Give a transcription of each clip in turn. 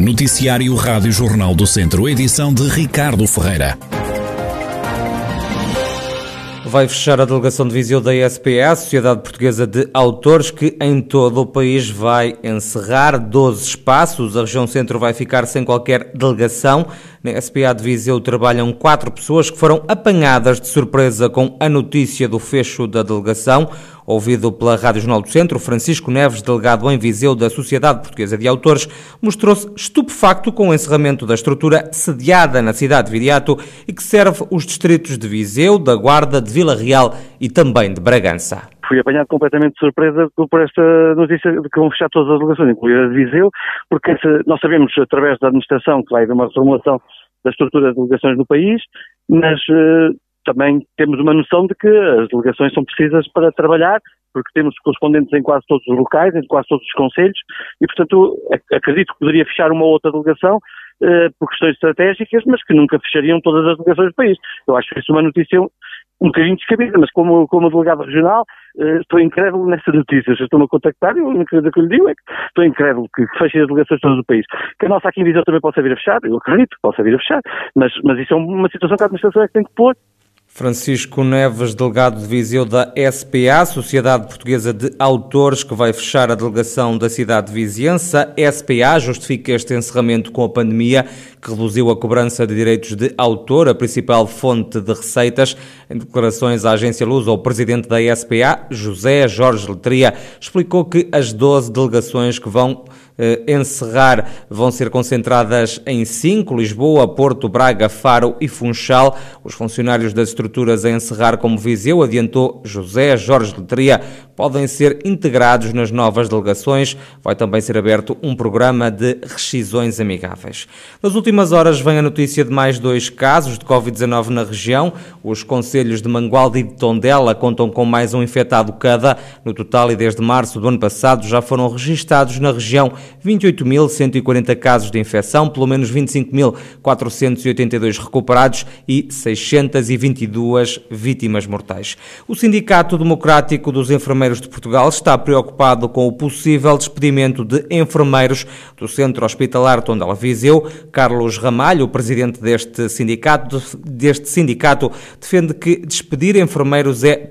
Noticiário Rádio Jornal do Centro, edição de Ricardo Ferreira. Vai fechar a delegação de Viseu da SPA, Sociedade Portuguesa de Autores, que em todo o país vai encerrar 12 espaços. A região centro vai ficar sem qualquer delegação. Na SPA de Viseu trabalham quatro pessoas que foram apanhadas de surpresa com a notícia do fecho da delegação. Ouvido pela Rádio Jornal do Centro, Francisco Neves, delegado em Viseu da Sociedade Portuguesa de Autores, mostrou-se estupefacto com o encerramento da estrutura sediada na cidade de Viriato e que serve os distritos de Viseu, da Guarda, de Vila Real e também de Bragança. Fui apanhado completamente de surpresa por esta notícia de que vão fechar todas as delegações, incluindo a de Viseu, porque nós sabemos, através da administração, que vai haver uma reformulação da estrutura de delegações no país, mas uh, também temos uma noção de que as delegações são precisas para trabalhar, porque temos correspondentes em quase todos os locais, em quase todos os conselhos, e portanto acredito que poderia fechar uma outra delegação uh, por questões estratégicas, mas que nunca fechariam todas as delegações do país. Eu acho isso uma notícia um bocadinho descabida, mas como, como delegado regional, uh, estou incrédulo nessas notícias. Estou-me a contactar e a única coisa que lhe digo é que estou incrédulo que, que feche as delegações todas do país. Que a nossa aqui em Viseu também possa vir a fechar, eu acredito que possa vir a fechar, mas, mas isso é uma situação que a administração é que tem que pôr Francisco Neves, delegado de Viseu da SPA, Sociedade Portuguesa de Autores, que vai fechar a delegação da cidade de viziense. A SPA justifica este encerramento com a pandemia, que reduziu a cobrança de direitos de autor, a principal fonte de receitas. Em declarações à agência Luz, o presidente da SPA, José Jorge Letria, explicou que as 12 delegações que vão encerrar vão ser concentradas em cinco: Lisboa, Porto, Braga, Faro e Funchal. Os funcionários das estruturas a encerrar como Viseu, adiantou José Jorge Letria, podem ser integrados nas novas delegações. Vai também ser aberto um programa de rescisões amigáveis. Nas últimas horas vem a notícia de mais dois casos de Covid-19 na região. Os conselhos de Mangualde e de Tondela contam com mais um infectado cada. No total, e desde março do ano passado, já foram registados na região 28.140 casos de infecção, pelo menos 25.482 recuperados e 622 vítimas mortais. O Sindicato Democrático dos Enfermeiros de Portugal está preocupado com o possível despedimento de enfermeiros do Centro Hospitalar Tondela Viseu. Carlos Ramalho, presidente deste sindicato, deste sindicato defende que despedir enfermeiros é,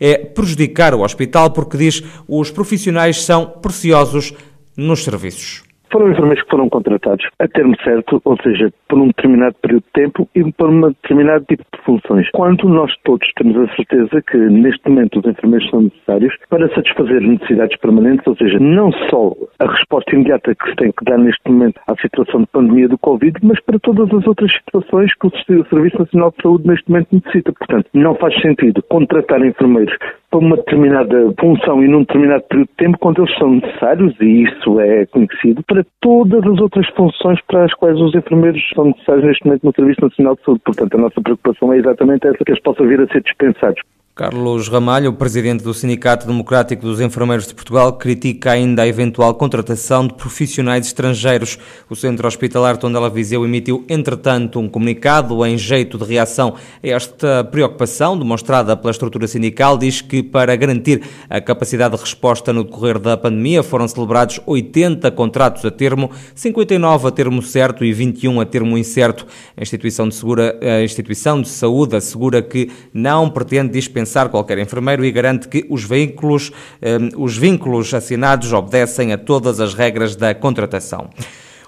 é prejudicar o hospital porque diz os profissionais são preciosos nos serviços. Foram enfermeiros que foram contratados a termo certo, ou seja, por um determinado período de tempo e por um determinado tipo de funções. Quando nós todos temos a certeza que neste momento os enfermeiros são necessários para satisfazer necessidades permanentes, ou seja, não só a resposta imediata que se tem que dar neste momento à situação de pandemia do Covid, mas para todas as outras situações que o Serviço Nacional de Saúde neste momento necessita. Portanto, não faz sentido contratar enfermeiros para uma determinada função e num determinado período de tempo quando eles são necessários, e isso é conhecido, para todas as outras funções para as quais os enfermeiros são necessários neste momento no Serviço Nacional de Saúde. Portanto, a nossa preocupação é exatamente essa, que eles possam vir a ser dispensados. Carlos Ramalho, presidente do Sindicato Democrático dos Enfermeiros de Portugal, critica ainda a eventual contratação de profissionais estrangeiros. O Centro Hospitalar Tondela Viseu emitiu, entretanto, um comunicado em jeito de reação a esta preocupação demonstrada pela estrutura sindical. Diz que, para garantir a capacidade de resposta no decorrer da pandemia, foram celebrados 80 contratos a termo, 59 a termo certo e 21 a termo incerto. A instituição de, segura, a instituição de saúde assegura que não pretende dispensar dispensar qualquer enfermeiro e garante que os vínculos, ehm, os vínculos assinados obedecem a todas as regras da contratação.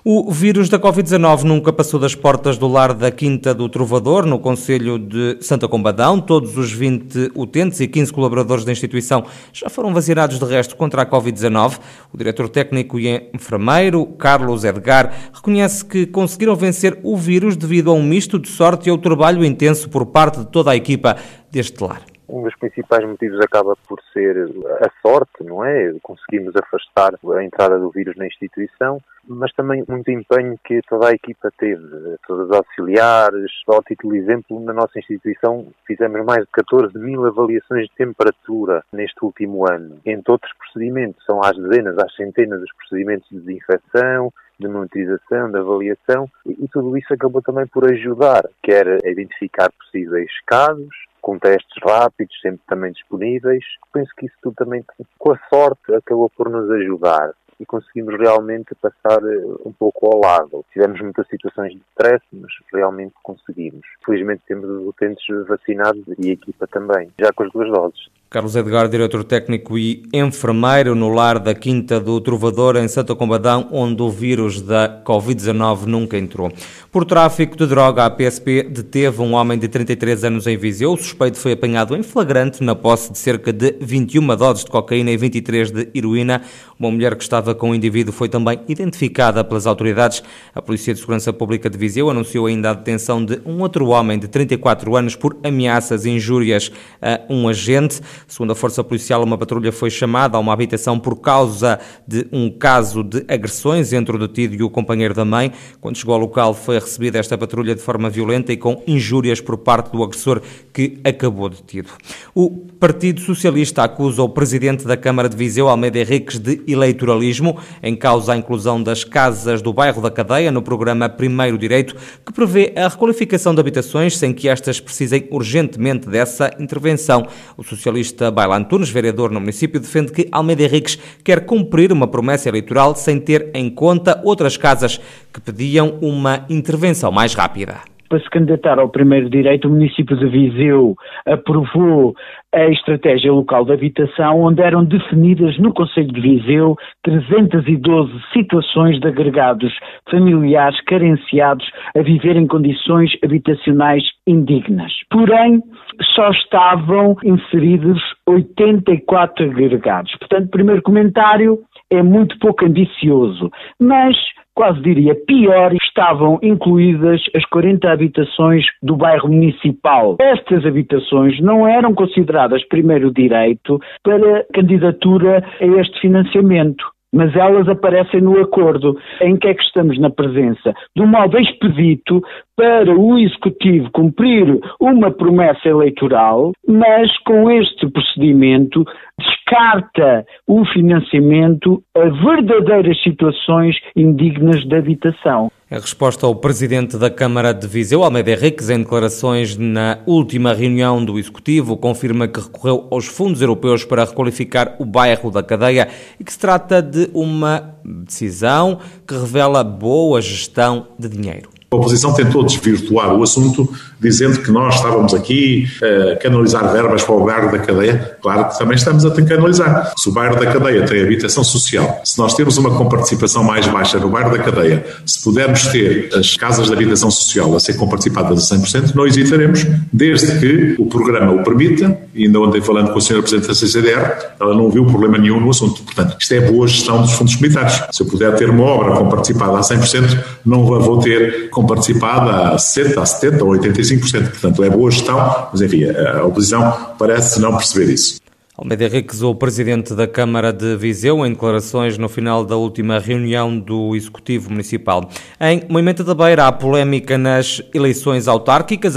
O vírus da Covid-19 nunca passou das portas do lar da Quinta do Trovador, no Conselho de Santa Combadão. Todos os 20 utentes e 15 colaboradores da instituição já foram vacinados de resto contra a Covid-19. O diretor técnico e enfermeiro, Carlos Edgar, reconhece que conseguiram vencer o vírus devido a um misto de sorte e ao trabalho intenso por parte de toda a equipa deste lar um dos principais motivos acaba por ser a sorte, não é? Conseguimos afastar a entrada do vírus na instituição, mas também muito empenho que toda a equipa teve, todos os auxiliares. Só a título de exemplo, na nossa instituição fizemos mais de 14 mil avaliações de temperatura neste último ano. Entre outros procedimentos, são às dezenas, às centenas os procedimentos de desinfecção, de monitorização, de avaliação, e, tudo isso acabou também por ajudar, quer a identificar possíveis casos, com testes rápidos, sempre também disponíveis. Penso que isso tudo também, com a sorte, acabou por nos ajudar. e conseguimos realmente passar eh, um pouco ao lado. Tivemos muitas situações de stress, mas realmente conseguimos. Felizmente temos os utentes vacinados e a equipa também, já com as duas doses. Carlos Edgar, diretor técnico e enfermeiro no lar da Quinta do Trovador, em Santa Combadão, onde o vírus da Covid-19 nunca entrou. Por tráfico de droga, a PSP deteve um homem de 33 anos em Viseu. O suspeito foi apanhado em flagrante na posse de cerca de 21 doses de cocaína e 23 de heroína. Uma mulher que estava com o indivíduo foi também identificada pelas autoridades. A Polícia de Segurança Pública de Viseu anunciou ainda a detenção de um outro homem de 34 anos por ameaças e injúrias a um agente. Segundo a Força Policial, uma patrulha foi chamada a uma habitação por causa de um caso de agressões entre o detido e o companheiro da mãe. Quando chegou ao local, foi recebida esta patrulha de forma violenta e com injúrias por parte do agressor que acabou detido. O Partido Socialista acusa o presidente da Câmara de Viseu, Almeida Henriques, de eleitoralismo, em causa a inclusão das casas do bairro da Cadeia no programa Primeiro Direito, que prevê a requalificação de habitações sem que estas precisem urgentemente dessa intervenção. O socialista socialista Bailan Tunes, vereador no município, defende que Almeida Henriques quer cumprir uma promessa eleitoral sem ter em conta outras casas que pediam uma intervenção mais rápida para se candidatar ao primeiro direito, o município de Viseu aprovou a estratégia local de habitação, onde eram definidas no Conselho de Viseu 312 situações de agregados familiares carenciados a viver em condições habitacionais indignas. Porém, só estavam inseridos 84 agregados. Portanto, primeiro comentário é muito pouco ambicioso, mas quase diria pior, estavam incluídas as 40 habitações do bairro municipal. Estas habitações não eram consideradas primeiro direito para candidatura a este financiamento mas elas aparecem no acordo. Em que é que estamos na presença? Do modo expedito para o Executivo cumprir uma promessa eleitoral, mas com este procedimento descarta o financiamento a verdadeiras situações indignas de habitação. A resposta ao presidente da Câmara de Viseu, Almeida Henriques, em declarações na última reunião do Executivo, confirma que recorreu aos fundos europeus para requalificar o bairro da Cadeia e que se trata de uma decisão que revela boa gestão de dinheiro. A oposição tentou desvirtuar o assunto dizendo que nós estávamos aqui a canalizar verbas para o bairro da cadeia. Claro que também estamos a canalizar. Se o bairro da cadeia tem habitação social, se nós temos uma comparticipação mais baixa no bairro da cadeia, se pudermos ter as casas de habitação social a ser comparticipadas a 100%, não hesitaremos, desde que o programa o permita, e ainda ontem falando com a senhora Presidente da CCDR, ela não viu problema nenhum no assunto. Portanto, isto é boa gestão dos fundos comunitários. Se eu puder ter uma obra comparticipada a 100%, não vou ter comparticipada a 60%, a 70% ou 85%. Portanto, é boa gestão, mas enfim, a oposição parece não perceber isso. Almeida Henriques, o presidente da Câmara de Viseu, em declarações no final da última reunião do Executivo Municipal. Em Moimenta da Beira, há polémica nas eleições autárquicas.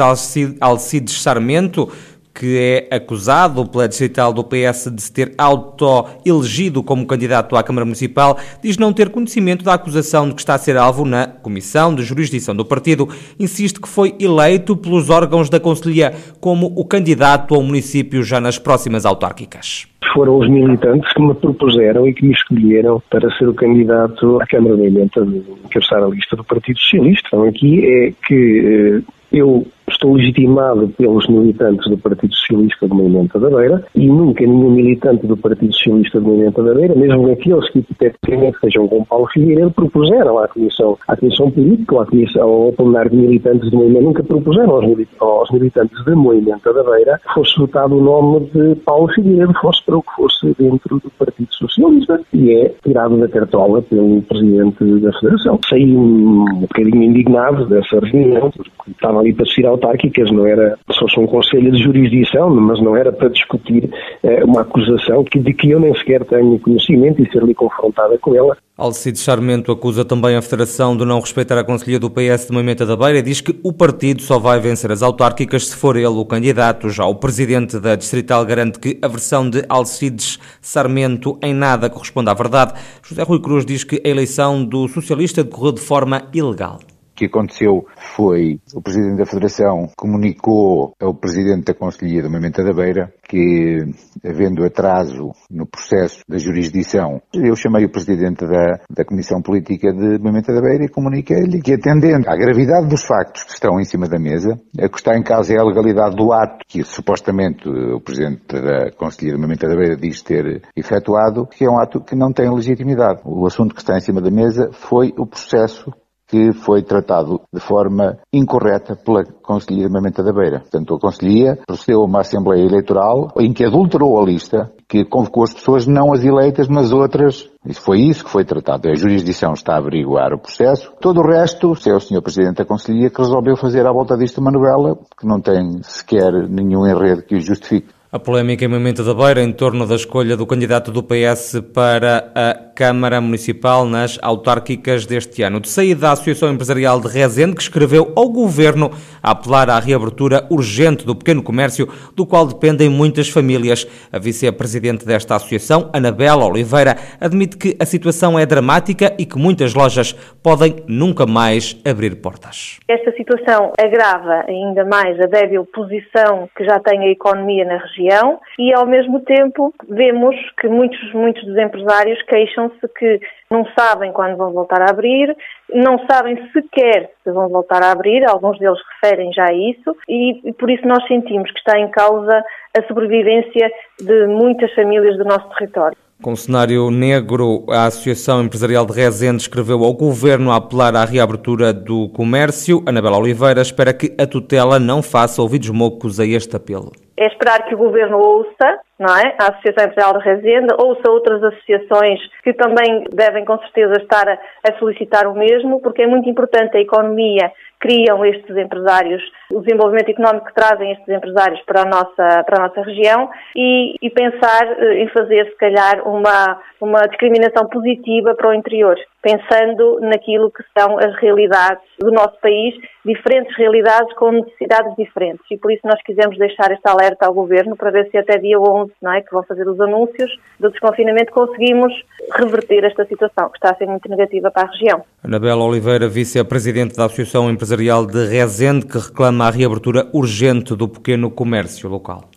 Alcides Sarmento que é acusado pela distrital do PS de se ter auto-elegido como candidato à Câmara Municipal, diz não ter conhecimento da acusação de que está a ser alvo na Comissão de Jurisdição do partido. Insiste que foi eleito pelos órgãos da Conselhia como o candidato ao município já nas próximas autárquicas foram os militantes que me propuseram e que me escolheram para ser o candidato à Câmara de Emenda de encabeçar a lista do Partido Socialista. Então aqui é que eh, eu estou legitimado pelos militantes do Partido Socialista de Movimento da Beira e nunca nenhum militante do Partido Socialista de Movimento da Beira, mesmo aqueles que hipoteticamente sejam com Paulo Figueiredo, propuseram à Comissão, à comissão Política ou à comissão, ao plenário de militantes do Movimento, nunca propuseram aos, aos militantes de Movimento da Beira fosse votado o nome de Paulo Figueiredo, fosse para o que fosse dentro do Partido Socialista e é tirado da cartola pelo Presidente da Federação. Saí um bocadinho indignado dessa reunião, porque estava ali para tirar autárquicas, não era, se fosse um conselho de jurisdição, mas não era para discutir eh, uma acusação que, de que eu nem sequer tenho conhecimento e ser ali confrontada com ela. Alcides Charmento acusa também a Federação de não respeitar a Conselhia do PS de Moimenta da Beira e diz que o partido só vai vencer as autárquicas se for ele o candidato. Já o presidente da Distrital garante que a versão de Alcides Sarmento em nada corresponde à verdade. José Rui Cruz diz que a eleição do socialista decorreu de forma ilegal. Que aconteceu foi o Presidente da Federação comunicou ao Presidente da Conselhia da Mamenta da Beira que, havendo atraso no processo da jurisdição, eu chamei o Presidente da, da Comissão Política de Mamenta da Beira e comuniquei-lhe que, atendendo à gravidade dos factos que estão em cima da mesa, a que está em causa é a legalidade do ato que supostamente o Presidente da Conselhia de Mamenta da Beira diz ter efetuado, que é um ato que não tem legitimidade. O assunto que está em cima da mesa foi o processo que foi tratado de forma incorreta pela Conselhia de Mamenta da Beira. Portanto, a Conselhia procedeu a uma Assembleia Eleitoral em que adulterou a lista, que convocou as pessoas não as eleitas, mas outras. Isso foi isso que foi tratado. A jurisdição está a averiguar o processo. Todo o resto, se é o Sr. Presidente da Conselhia que resolveu fazer à volta disto uma novela que não tem sequer nenhum enredo que o justifique. A polémica em Mamenta da Beira em torno da escolha do candidato do PS para a Câmara Municipal nas autárquicas deste ano. De saída da Associação Empresarial de Rezende, que escreveu ao Governo a apelar à reabertura urgente do pequeno comércio, do qual dependem muitas famílias. A vice-presidente desta associação, Anabela Oliveira, admite que a situação é dramática e que muitas lojas podem nunca mais abrir portas. Esta situação agrava ainda mais a débil posição que já tem a economia na região e, ao mesmo tempo, vemos que muitos, muitos dos empresários queixam se que não sabem quando vão voltar a abrir, não sabem sequer se vão voltar a abrir, alguns deles referem já a isso, e, e por isso nós sentimos que está em causa a sobrevivência de muitas famílias do nosso território. Com o cenário negro, a Associação Empresarial de Rezende escreveu ao Governo a apelar à reabertura do comércio. Anabela Oliveira espera que a tutela não faça ouvidos mocos a este apelo. É esperar que o Governo ouça, não é? A Associação Empresarial de Rezende, ouça outras associações que também devem com certeza estar a, a solicitar o mesmo, porque é muito importante a economia criam estes empresários, o desenvolvimento económico que trazem estes empresários para a nossa, para a nossa região e, e pensar eh, em fazer, se calhar, uma, uma discriminação positiva para o interior, pensando naquilo que são as realidades do nosso país, diferentes realidades com necessidades diferentes. E por isso nós quisemos deixar este alerta ao Governo para ver se até dia 11, não é, que vão fazer os anúncios do desconfinamento, conseguimos reverter esta situação, que está a ser muito negativa para a região. Anabela Oliveira, vice-presidente da Associação Empresarial de Rezende, que reclama a reabertura urgente do pequeno comércio local.